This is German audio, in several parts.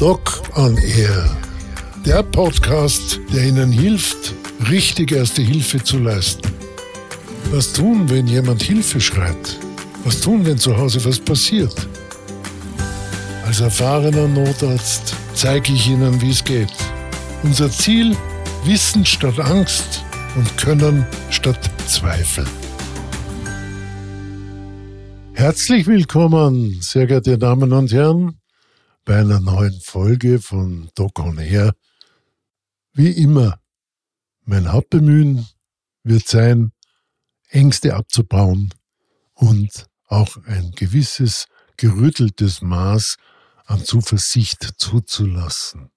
Doc on Air. Der Podcast, der Ihnen hilft, richtig erste Hilfe zu leisten. Was tun, wenn jemand Hilfe schreit? Was tun, wenn zu Hause was passiert? Als erfahrener Notarzt zeige ich Ihnen, wie es geht. Unser Ziel, Wissen statt Angst und Können statt Zweifel. Herzlich willkommen, sehr geehrte Damen und Herren, bei einer neuen Folge von Doc on Air. Wie immer, mein Hauptbemühen wird sein, Ängste abzubauen und auch ein gewisses gerütteltes Maß an Zuversicht zuzulassen.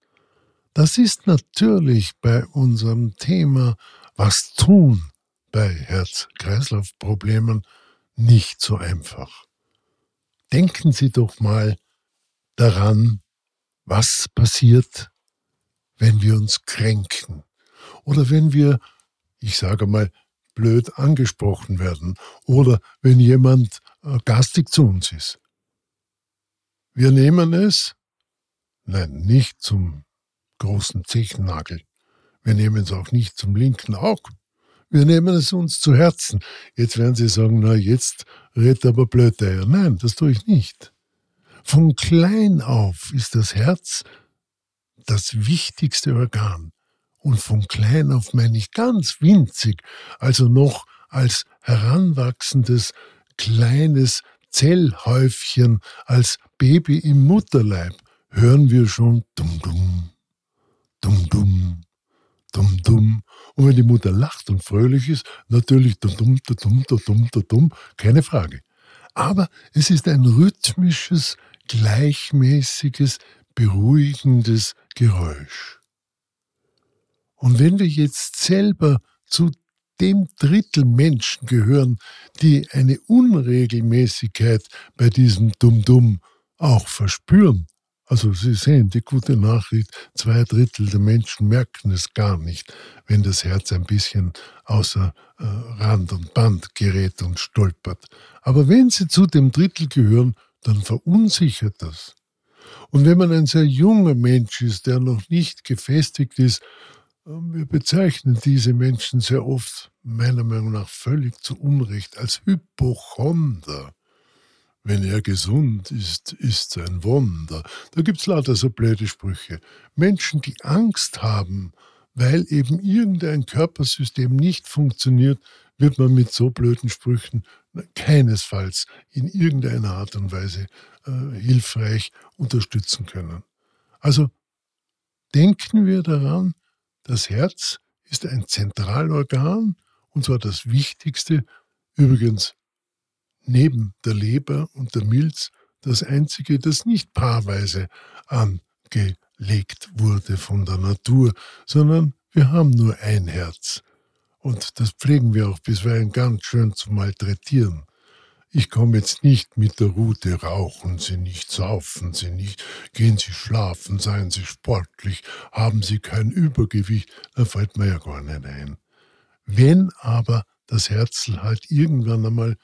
Das ist natürlich bei unserem Thema Was tun bei Herz-Kreislauf-Problemen nicht so einfach. Denken Sie doch mal daran, was passiert, wenn wir uns kränken oder wenn wir, ich sage mal, blöd angesprochen werden oder wenn jemand äh, garstig zu uns ist. Wir nehmen es, nein, nicht zum großen Zechennagel. Wir nehmen es auch nicht zum linken Auge. Wir nehmen es uns zu Herzen. Jetzt werden Sie sagen, na, jetzt redet aber blöd daher. Nein, das tue ich nicht. Von klein auf ist das Herz das wichtigste Organ. Und von klein auf meine ich ganz winzig, also noch als heranwachsendes kleines Zellhäufchen, als Baby im Mutterleib, hören wir schon dumm, dumm dumm. Und wenn die Mutter lacht und fröhlich ist, natürlich dumm, dumm dumm, keine Frage. Aber es ist ein rhythmisches, gleichmäßiges, beruhigendes Geräusch. Und wenn wir jetzt selber zu dem Drittel Menschen gehören, die eine Unregelmäßigkeit bei diesem Dumm-Dumm auch verspüren, also Sie sehen, die gute Nachricht, zwei Drittel der Menschen merken es gar nicht, wenn das Herz ein bisschen außer äh, Rand und Band gerät und stolpert. Aber wenn Sie zu dem Drittel gehören, dann verunsichert das. Und wenn man ein sehr junger Mensch ist, der noch nicht gefestigt ist, ähm, wir bezeichnen diese Menschen sehr oft, meiner Meinung nach völlig zu Unrecht, als Hypochonder. Wenn er gesund ist, ist ein Wunder. Da gibt's lauter so blöde Sprüche. Menschen, die Angst haben, weil eben irgendein Körpersystem nicht funktioniert, wird man mit so blöden Sprüchen keinesfalls in irgendeiner Art und Weise äh, hilfreich unterstützen können. Also denken wir daran, das Herz ist ein Zentralorgan, und zwar das wichtigste, übrigens neben der Leber und der Milz, das einzige, das nicht paarweise angelegt wurde von der Natur, sondern wir haben nur ein Herz. Und das pflegen wir auch bisweilen ganz schön zu malträtieren. Ich komme jetzt nicht mit der Route, rauchen Sie nicht, saufen Sie nicht, gehen Sie schlafen, seien Sie sportlich, haben Sie kein Übergewicht, da fällt mir ja gar nicht ein. Wenn aber das Herzl halt irgendwann einmal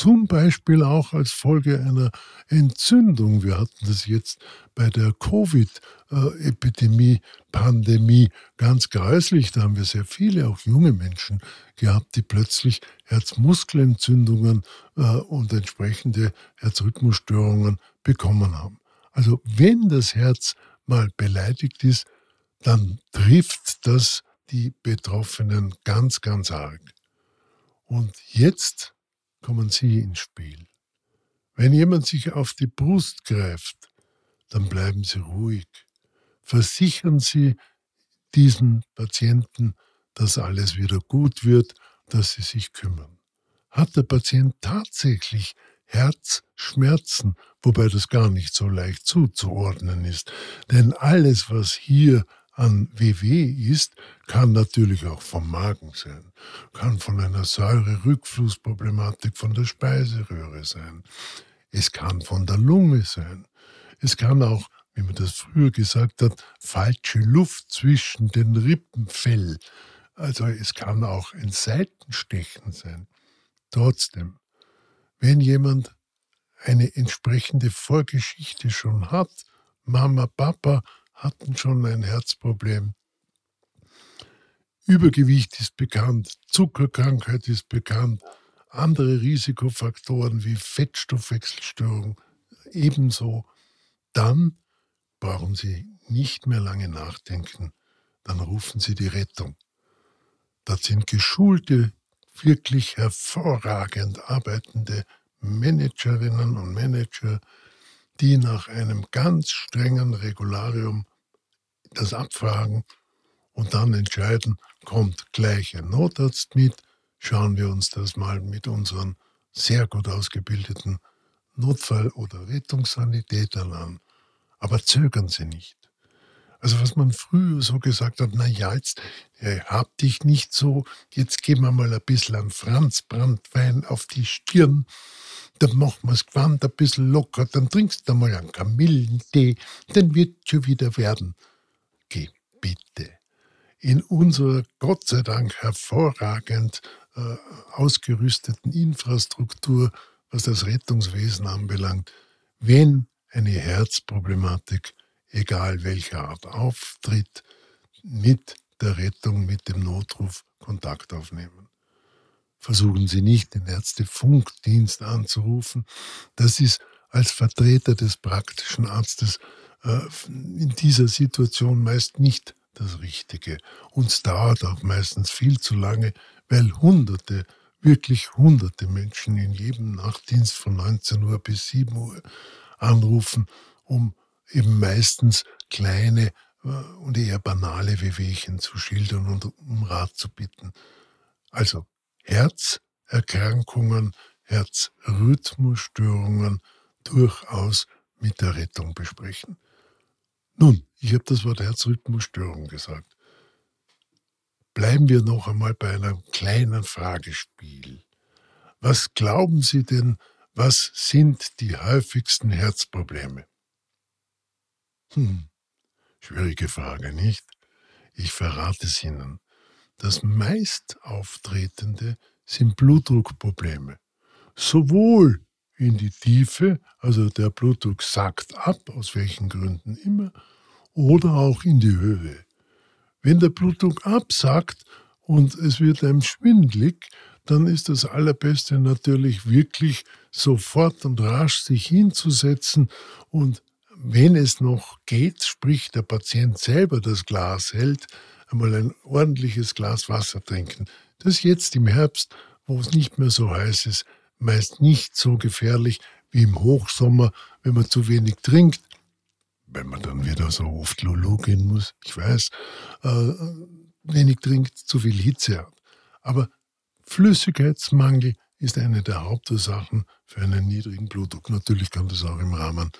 zum Beispiel auch als Folge einer Entzündung. Wir hatten das jetzt bei der Covid-Epidemie, Pandemie ganz gräuslich. Da haben wir sehr viele, auch junge Menschen gehabt, die plötzlich Herzmuskelentzündungen äh, und entsprechende Herzrhythmusstörungen bekommen haben. Also wenn das Herz mal beleidigt ist, dann trifft das die Betroffenen ganz, ganz arg. Und jetzt kommen Sie ins Spiel. Wenn jemand sich auf die Brust greift, dann bleiben Sie ruhig. Versichern Sie diesen Patienten, dass alles wieder gut wird, dass Sie sich kümmern. Hat der Patient tatsächlich Herzschmerzen, wobei das gar nicht so leicht zuzuordnen ist, denn alles, was hier an WW ist, kann natürlich auch vom Magen sein, kann von einer Säure-Rückflussproblematik von der Speiseröhre sein. Es kann von der Lunge sein. Es kann auch, wie man das früher gesagt hat, falsche Luft zwischen den Rippenfell. Also es kann auch ein Seitenstechen sein. Trotzdem, wenn jemand eine entsprechende Vorgeschichte schon hat, Mama, Papa hatten schon ein Herzproblem. Übergewicht ist bekannt, Zuckerkrankheit ist bekannt, andere Risikofaktoren wie Fettstoffwechselstörung ebenso. Dann brauchen Sie nicht mehr lange nachdenken, dann rufen Sie die Rettung. Das sind geschulte, wirklich hervorragend arbeitende Managerinnen und Manager, die nach einem ganz strengen Regularium das abfragen und dann entscheiden, kommt gleich ein Notarzt mit, schauen wir uns das mal mit unseren sehr gut ausgebildeten Notfall- oder Rettungssanitätern an. Aber zögern Sie nicht. Also was man früher so gesagt hat, na ja, jetzt äh, hab dich nicht so, jetzt geben wir mal ein bisschen an Franz Brandwein auf die Stirn, dann machen wir es Gewand ein bisschen locker, dann trinkst du mal einen Kamillentee, dann wird schon wieder werden. Bitte. In unserer Gott sei Dank hervorragend äh, ausgerüsteten Infrastruktur, was das Rettungswesen anbelangt, wenn eine Herzproblematik egal welcher Art, auftritt, mit der Rettung, mit dem Notruf Kontakt aufnehmen. Versuchen Sie nicht, den Ärztefunkdienst anzurufen. Das ist als Vertreter des praktischen Arztes in dieser Situation meist nicht das Richtige. Uns dauert auch meistens viel zu lange, weil Hunderte, wirklich Hunderte Menschen in jedem Nachtdienst von 19 Uhr bis 7 Uhr anrufen, um eben meistens kleine äh, und eher banale Wehwehchen zu schildern und um Rat zu bitten. Also Herzerkrankungen, Herzrhythmusstörungen durchaus mit der Rettung besprechen. Nun, ich habe das Wort Herzrhythmusstörung gesagt. Bleiben wir noch einmal bei einem kleinen Fragespiel. Was glauben Sie denn, was sind die häufigsten Herzprobleme? Hm, schwierige Frage, nicht? Ich verrate es Ihnen. Das meist auftretende sind Blutdruckprobleme. Sowohl in die Tiefe, also der Blutdruck sackt ab, aus welchen Gründen immer, oder auch in die Höhe. Wenn der Blutdruck absackt und es wird einem schwindlig, dann ist das Allerbeste natürlich wirklich sofort und rasch sich hinzusetzen und wenn es noch geht, sprich der Patient selber das Glas hält, einmal ein ordentliches Glas Wasser trinken. Das jetzt im Herbst, wo es nicht mehr so heiß ist, meist nicht so gefährlich wie im Hochsommer, wenn man zu wenig trinkt. Wenn man dann wieder so oft Lulu gehen muss, ich weiß, äh, wenig trinkt, zu viel Hitze hat. Aber Flüssigkeitsmangel ist eine der Hauptursachen für einen niedrigen Blutdruck. Natürlich kann das auch im Rahmen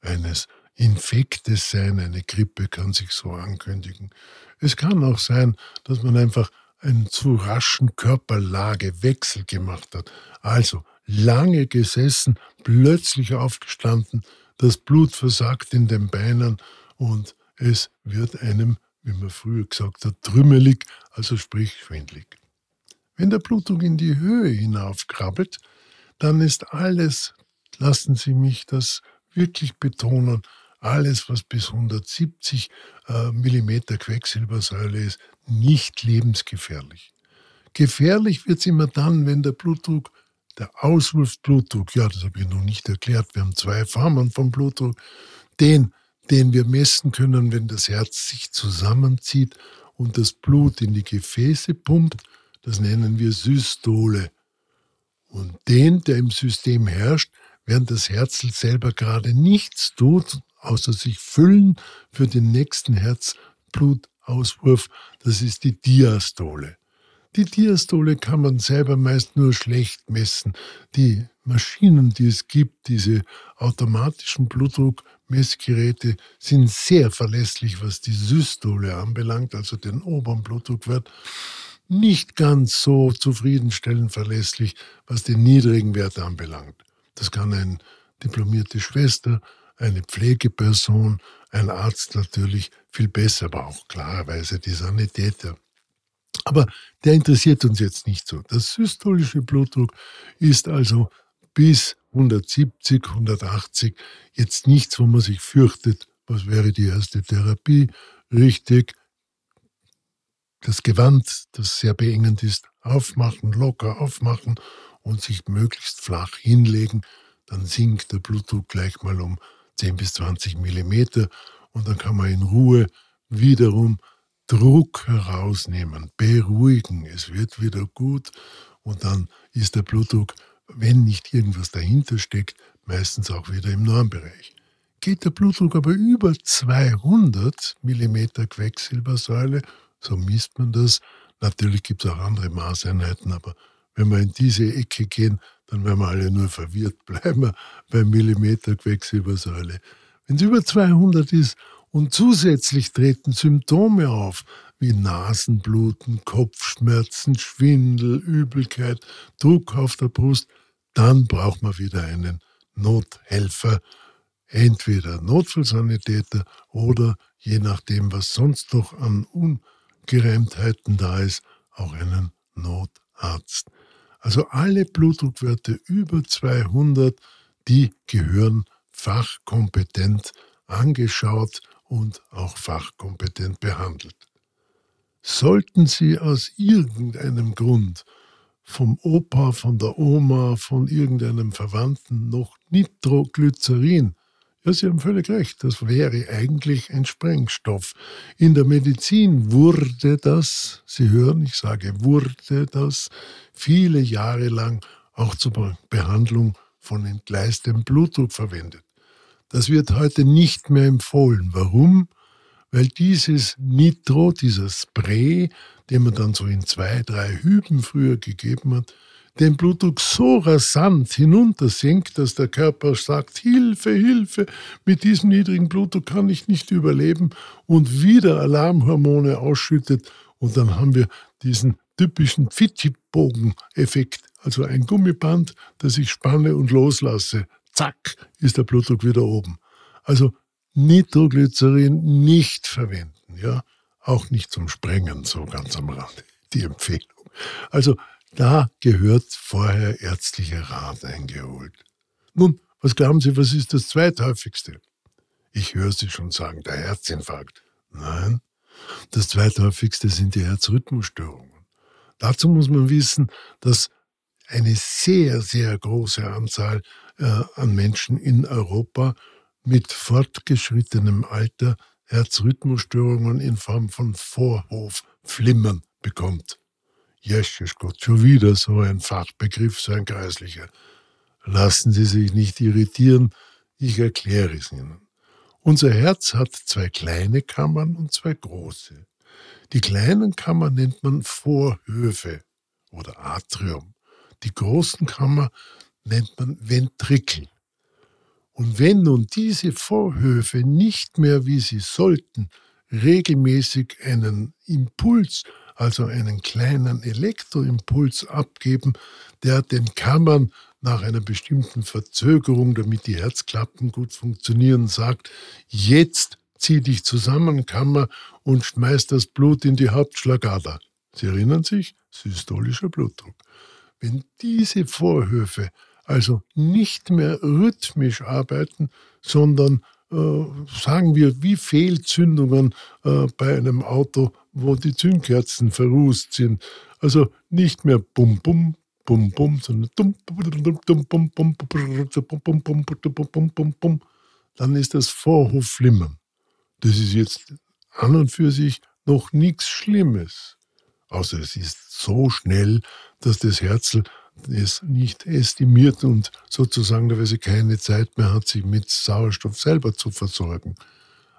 eines Infektes sein, eine Grippe kann sich so ankündigen. Es kann auch sein, dass man einfach einen zu raschen Körperlagewechsel gemacht hat. Also lange gesessen, plötzlich aufgestanden, das Blut versagt in den Beinen und es wird einem, wie man früher gesagt hat, trümmelig, also sprich schwindlig. Wenn der Blutdruck in die Höhe hinaufkrabbelt, dann ist alles, lassen Sie mich das wirklich betonen, alles, was bis 170 äh, Millimeter Quecksilbersäule ist, nicht lebensgefährlich. Gefährlich wird es immer dann, wenn der Blutdruck, der Auswurfblutdruck, ja, das habe ich noch nicht erklärt, wir haben zwei Formen von Blutdruck, den, den wir messen können, wenn das Herz sich zusammenzieht und das Blut in die Gefäße pumpt, das nennen wir Systole. Und den, der im System herrscht, während das Herzl selber gerade nichts tut, außer sich füllen für den nächsten Herzblutauswurf, das ist die Diastole. Die Diastole kann man selber meist nur schlecht messen. Die Maschinen, die es gibt, diese automatischen Blutdruckmessgeräte, sind sehr verlässlich, was die Systole anbelangt, also den oberen Blutdruckwert. Nicht ganz so zufriedenstellend verlässlich, was den niedrigen Wert anbelangt. Das kann eine diplomierte Schwester, eine Pflegeperson, ein Arzt natürlich viel besser, aber auch klarerweise die Sanitäter. Aber der interessiert uns jetzt nicht so. Der systolische Blutdruck ist also bis 170, 180 jetzt nichts, wo man sich fürchtet, Was wäre die erste Therapie? Richtig, das Gewand, das sehr beengend ist, aufmachen, locker aufmachen und sich möglichst flach hinlegen. Dann sinkt der Blutdruck gleich mal um 10 bis 20 Millimeter und dann kann man in Ruhe wiederum Druck herausnehmen, beruhigen. Es wird wieder gut und dann ist der Blutdruck, wenn nicht irgendwas dahinter steckt, meistens auch wieder im Normbereich. Geht der Blutdruck aber über 200 mm Quecksilbersäule, so misst man das. Natürlich gibt es auch andere Maßeinheiten, aber wenn wir in diese Ecke gehen, dann werden wir alle nur verwirrt. Bleiben bei Millimeter Quecksilbersäule. Wenn es über 200 ist und zusätzlich treten Symptome auf, wie Nasenbluten, Kopfschmerzen, Schwindel, Übelkeit, Druck auf der Brust, dann braucht man wieder einen Nothelfer, entweder Notfallsanitäter oder je nachdem, was sonst noch an Ungereimtheiten da ist, auch einen Notarzt. Also alle Blutdruckwerte über 200, die gehören fachkompetent angeschaut und auch fachkompetent behandelt. Sollten Sie aus irgendeinem Grund vom Opa, von der Oma, von irgendeinem Verwandten noch Nitroglycerin ja, Sie haben völlig recht. Das wäre eigentlich ein Sprengstoff. In der Medizin wurde das, Sie hören, ich sage wurde das, viele Jahre lang auch zur Behandlung von entgleistem Blutdruck verwendet. Das wird heute nicht mehr empfohlen. Warum? Weil dieses Nitro, dieser Spray, den man dann so in zwei, drei Hüben früher gegeben hat, den Blutdruck so rasant hinuntersinkt, dass der Körper sagt, Hilfe, Hilfe, mit diesem niedrigen Blutdruck kann ich nicht überleben und wieder Alarmhormone ausschüttet und dann haben wir diesen typischen Fidschi-Bogen-Effekt, also ein Gummiband, das ich spanne und loslasse. Zack, ist der Blutdruck wieder oben. Also Nitroglycerin nicht verwenden, ja, auch nicht zum Sprengen, so ganz am Rande, die Empfehlung. Also da gehört vorher ärztlicher Rat eingeholt. Nun, was glauben Sie, was ist das zweithäufigste? Ich höre Sie schon sagen, der Herzinfarkt. Nein, das zweithäufigste sind die Herzrhythmusstörungen. Dazu muss man wissen, dass eine sehr, sehr große Anzahl an Menschen in Europa mit fortgeschrittenem Alter Herzrhythmusstörungen in Form von Vorhofflimmern bekommt. Jesus Gott, schon wieder so ein Fachbegriff, so ein kreislicher. Lassen Sie sich nicht irritieren, ich erkläre es Ihnen. Unser Herz hat zwei kleine Kammern und zwei große. Die kleinen Kammern nennt man Vorhöfe oder Atrium. Die großen Kammer nennt man Ventrikel. Und wenn nun diese Vorhöfe nicht mehr, wie sie sollten, regelmäßig einen Impuls also einen kleinen Elektroimpuls abgeben, der den Kammern nach einer bestimmten Verzögerung, damit die Herzklappen gut funktionieren, sagt, jetzt zieh dich zusammen, Kammer, und schmeiß das Blut in die Hauptschlagader. Sie erinnern sich? Systolischer Blutdruck. Wenn diese Vorhöfe also nicht mehr rhythmisch arbeiten, sondern äh, sagen wir, wie Fehlzündungen äh, bei einem Auto, wo die Zündkerzen verrußt sind. Also nicht mehr bum bum bum bum, sondern dum bum bum bum bum bum bum bum. Dann ist das Vorhofflimmern. Das ist jetzt an und für sich noch nichts Schlimmes. Außer es ist so schnell, dass das Herzl es nicht estimiert und sozusagen, weil sie keine Zeit mehr hat, sich mit Sauerstoff selber zu versorgen.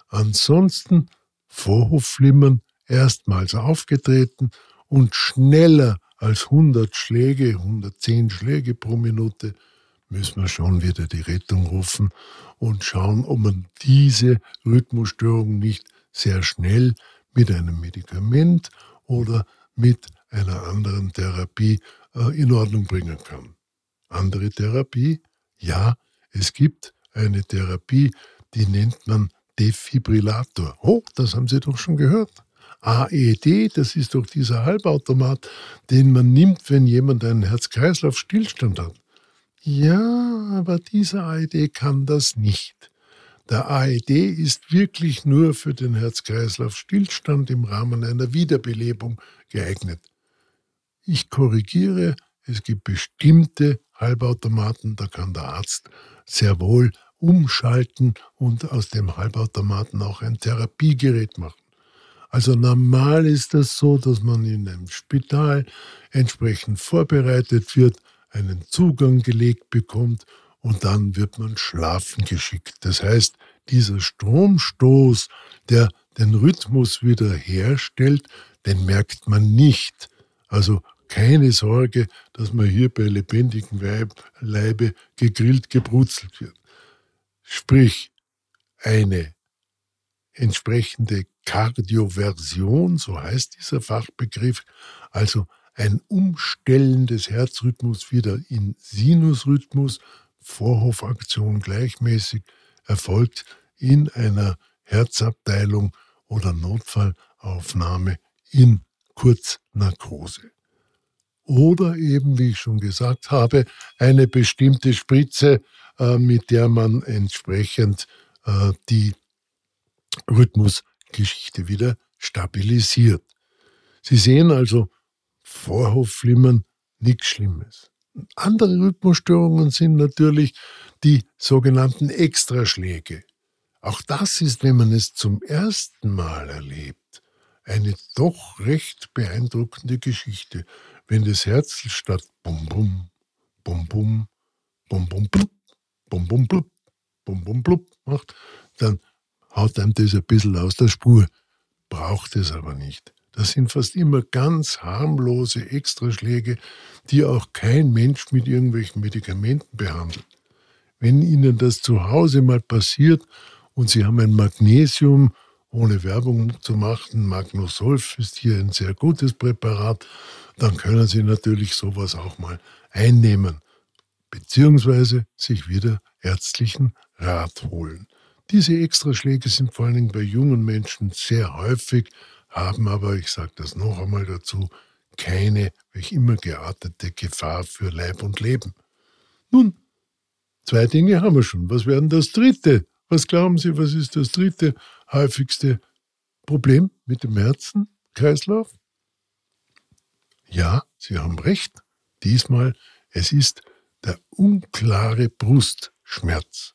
Ansonsten Vorhofflimmern erstmals aufgetreten und schneller als 100 Schläge, 110 Schläge pro Minute, müssen wir schon wieder die Rettung rufen und schauen, ob man diese Rhythmusstörung nicht sehr schnell mit einem Medikament oder mit einer anderen Therapie in Ordnung bringen kann. Andere Therapie? Ja, es gibt eine Therapie, die nennt man Defibrillator. Oh, das haben Sie doch schon gehört. AED, das ist doch dieser Halbautomat, den man nimmt, wenn jemand einen Herz-Kreislauf-Stillstand hat. Ja, aber dieser AED kann das nicht. Der AED ist wirklich nur für den Herz-Kreislauf-Stillstand im Rahmen einer Wiederbelebung geeignet. Ich korrigiere, es gibt bestimmte Halbautomaten, da kann der Arzt sehr wohl umschalten und aus dem Halbautomaten auch ein Therapiegerät machen. Also normal ist das so, dass man in einem Spital entsprechend vorbereitet wird, einen Zugang gelegt bekommt und dann wird man schlafen geschickt. Das heißt, dieser Stromstoß, der den Rhythmus wieder herstellt, den merkt man nicht. Also keine Sorge, dass man hier bei lebendigem Leibe gegrillt, gebrutzelt wird. Sprich, eine entsprechende Kardioversion, so heißt dieser Fachbegriff, also ein Umstellen des Herzrhythmus wieder in Sinusrhythmus, Vorhofaktion gleichmäßig, erfolgt in einer Herzabteilung oder Notfallaufnahme in Kurznarkose. Oder eben, wie ich schon gesagt habe, eine bestimmte Spritze, äh, mit der man entsprechend äh, die Rhythmusgeschichte wieder stabilisiert. Sie sehen also, Vorhofflimmern, nichts Schlimmes. Andere Rhythmusstörungen sind natürlich die sogenannten Extraschläge. Auch das ist, wenn man es zum ersten Mal erlebt, eine doch recht beeindruckende Geschichte. Wenn das Herz statt bum bum, bum bum, bum bum blub, bum bum blub, bum bum blub macht, dann haut einem das ein bisschen aus der Spur, braucht es aber nicht. Das sind fast immer ganz harmlose Extraschläge, die auch kein Mensch mit irgendwelchen Medikamenten behandelt. Wenn Ihnen das zu Hause mal passiert und Sie haben ein Magnesium, ohne Werbung zu machen, Magnosolf ist hier ein sehr gutes Präparat, dann können Sie natürlich sowas auch mal einnehmen, beziehungsweise sich wieder ärztlichen Rat holen. Diese Extraschläge sind vor allen Dingen bei jungen Menschen sehr häufig, haben aber, ich sage das noch einmal dazu, keine, welch immer geartete Gefahr für Leib und Leben. Nun, zwei Dinge haben wir schon. Was wäre denn das dritte? Was glauben Sie, was ist das dritte häufigste Problem mit dem Herzenkreislauf? Ja, Sie haben recht. Diesmal, es ist der unklare Brustschmerz.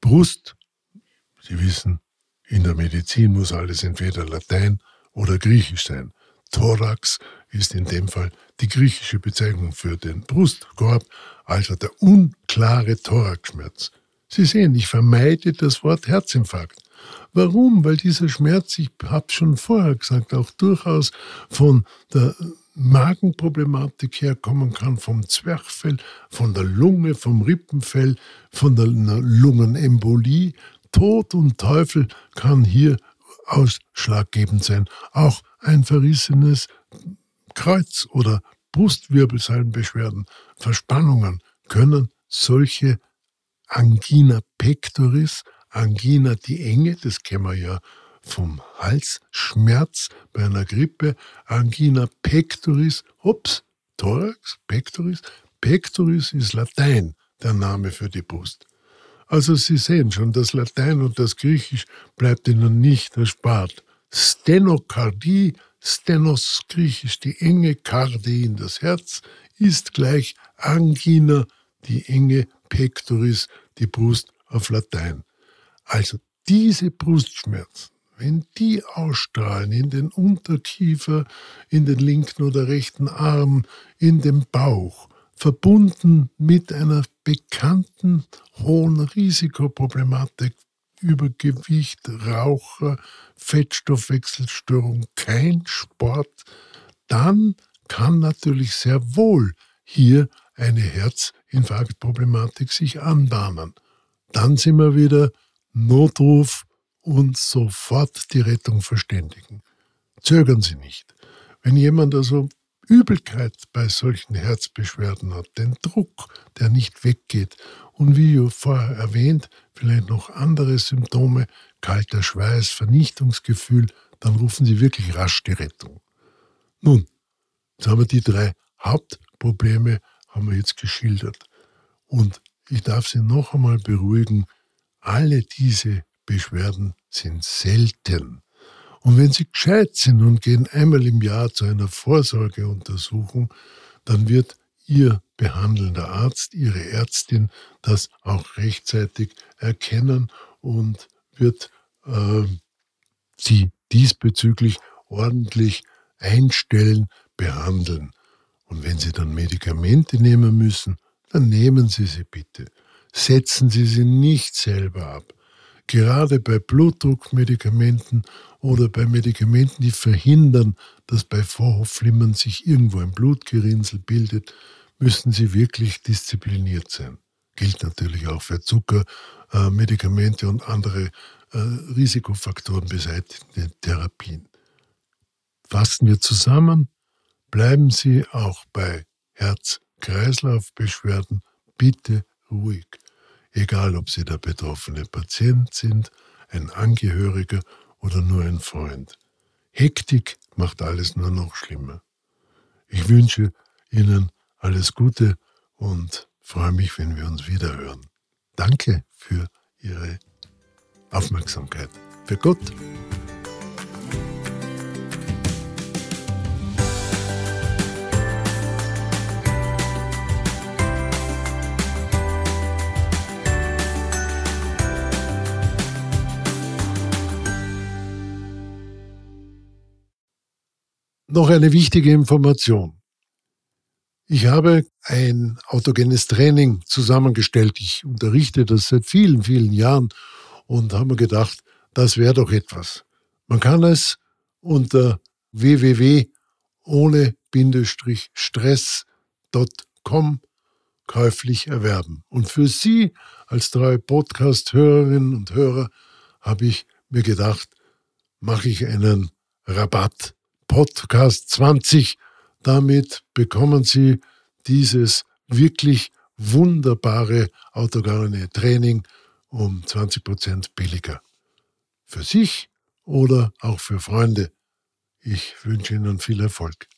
Brust, Sie wissen, in der Medizin muss alles entweder Latein oder Griechisch sein. Thorax ist in dem Fall die griechische Bezeichnung für den Brustkorb, also der unklare Thoraxschmerz. Sie sehen, ich vermeide das Wort Herzinfarkt. Warum? Weil dieser Schmerz, ich habe schon vorher gesagt, auch durchaus von der Magenproblematik herkommen kann, vom Zwerchfell, von der Lunge, vom Rippenfell, von der Lungenembolie. Tod und Teufel kann hier ausschlaggebend sein. Auch ein verrissenes Kreuz oder Brustwirbelsäulenbeschwerden, Verspannungen können solche Angina pectoris, Angina die Enge, das kennen wir ja vom Halsschmerz bei einer Grippe, Angina pectoris, ups, Thorax, pectoris. Pectoris ist Latein, der Name für die Brust. Also Sie sehen schon, das Latein und das Griechisch bleibt Ihnen nicht erspart. Stenokardie, Stenos griechisch die enge, Kardie in das Herz, ist gleich Angina, die enge Pectoris, die Brust auf Latein. Also diese Brustschmerzen, wenn die ausstrahlen in den Unterkiefer, in den linken oder rechten Arm, in den Bauch, verbunden mit einer bekannten hohen Risikoproblematik, Übergewicht, Raucher, Fettstoffwechselstörung, kein Sport, dann kann natürlich sehr wohl hier eine Herzinfarktproblematik sich anbahnen. Dann sind wir wieder Notruf und sofort die Rettung verständigen. Zögern Sie nicht. Wenn jemand also Übelkeit bei solchen Herzbeschwerden hat, den Druck, der nicht weggeht und wie vorher erwähnt, vielleicht noch andere Symptome, kalter Schweiß, Vernichtungsgefühl, dann rufen Sie wirklich rasch die Rettung. Nun, jetzt haben wir die drei Hauptprobleme haben wir jetzt geschildert. Und ich darf Sie noch einmal beruhigen, Alle diese Beschwerden sind selten. Und wenn Sie gescheit sind und gehen einmal im Jahr zu einer Vorsorgeuntersuchung, dann wird Ihr behandelnder Arzt, Ihre Ärztin das auch rechtzeitig erkennen und wird äh, Sie diesbezüglich ordentlich einstellen, behandeln. Und wenn Sie dann Medikamente nehmen müssen, dann nehmen Sie sie bitte. Setzen Sie sie nicht selber ab. Gerade bei Blutdruckmedikamenten oder bei Medikamenten, die verhindern, dass bei Vorhofflimmern sich irgendwo ein Blutgerinnsel bildet, müssen Sie wirklich diszipliniert sein. Gilt natürlich auch für Zuckermedikamente und andere äh, Risikofaktoren beseitigende Therapien. Fassen wir zusammen, bleiben Sie auch bei Herz-Kreislauf-Beschwerden bitte ruhig. Egal, ob Sie der betroffene Patient sind, ein Angehöriger oder nur ein Freund. Hektik macht alles nur noch schlimmer. Ich wünsche Ihnen alles Gute und freue mich, wenn wir uns wieder hören. Danke für Ihre Aufmerksamkeit. Für Gott. Noch eine wichtige Information. Ich habe ein autogenes Training zusammengestellt. Ich unterrichte das seit vielen, vielen Jahren und habe mir gedacht, das wäre doch etwas. Man kann es unter www.ohne-stress.com käuflich erwerben. Und für Sie als treue Podcast-Hörerinnen und Hörer habe ich mir gedacht, mache ich einen Rabatt. Podcast 20 damit bekommen Sie dieses wirklich wunderbare autogene Training um 20% billiger. Für sich oder auch für Freunde. Ich wünsche Ihnen viel Erfolg.